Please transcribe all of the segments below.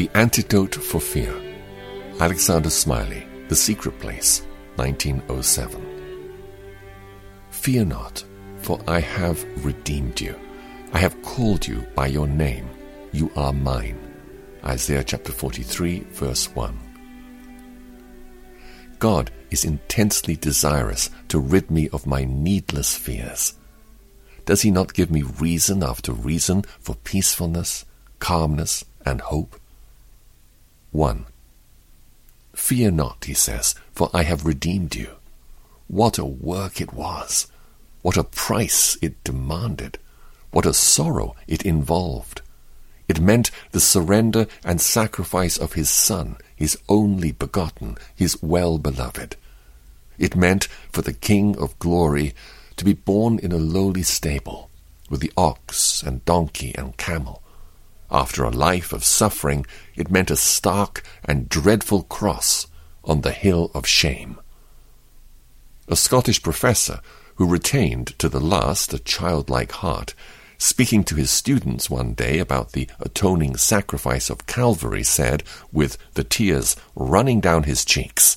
The Antidote for Fear. Alexander Smellie, The Secret Place, 1907. Fear not, for I have redeemed you. I have called you by your name. You are mine. Isaiah chapter 43, verse 1. God is intensely desirous to rid me of my needless fears. Does he not give me reason after reason for peacefulness, calmness, and hope? 1. Fear not, he says, for I have redeemed you. What a work it was! What a price it demanded! What a sorrow it involved! It meant the surrender and sacrifice of his Son, his only begotten, his well beloved. It meant for the King of glory to be born in a lowly stable, with the ox and donkey and camel. After a life of suffering, it meant a stark and dreadful cross on the hill of shame. A Scottish professor, who retained to the last a childlike heart, speaking to his students one day about the atoning sacrifice of Calvary, said, with the tears running down his cheeks,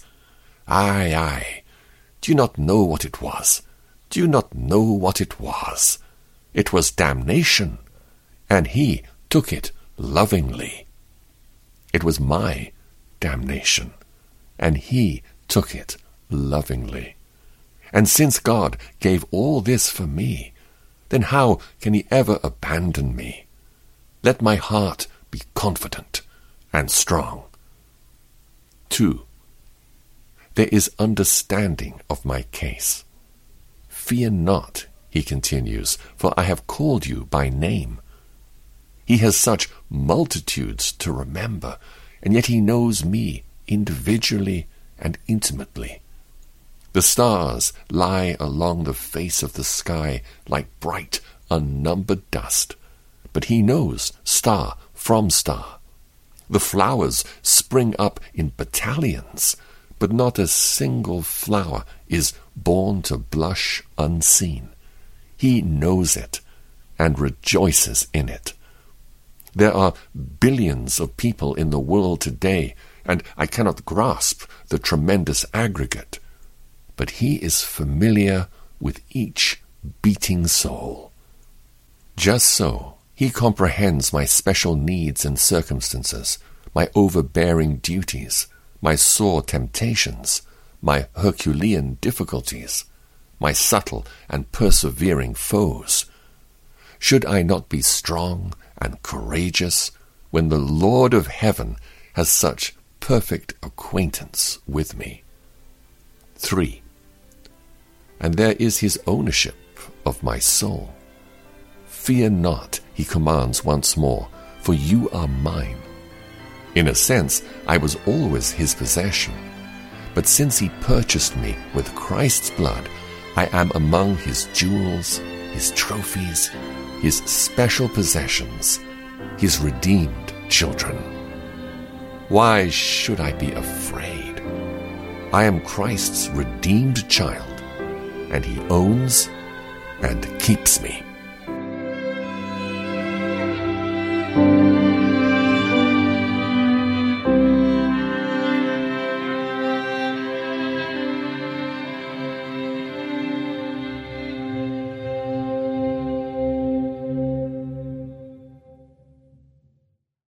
Ay, ay, do you not know what it was? Do you not know what it was? It was damnation, and he took it lovingly. It was my damnation, and he took it lovingly. And since God gave all this for me, then how can he ever abandon me? Let my heart be confident and strong. 2. There is understanding of my case. Fear not, he continues, for I have called you by name. He has such multitudes to remember, and yet he knows me individually and intimately. The stars lie along the face of the sky like bright, unnumbered dust, but he knows star from star. The flowers spring up in battalions, but not a single flower is born to blush unseen. He knows it and rejoices in it. There are billions of people in the world today, and I cannot grasp the tremendous aggregate. But he is familiar with each beating soul. Just so, he comprehends my special needs and circumstances, my overbearing duties, my sore temptations, my Herculean difficulties, my subtle and persevering foes. Should I not be strong and courageous when the Lord of heaven has such perfect acquaintance with me? 3. And there is his ownership of my soul. Fear not, he commands once more, for you are mine. In a sense, I was always his possession. But since he purchased me with Christ's blood, I am among his jewels, his trophies, his special possessions, his redeemed children. Why should I be afraid? I am Christ's redeemed child, and he owns and keeps me.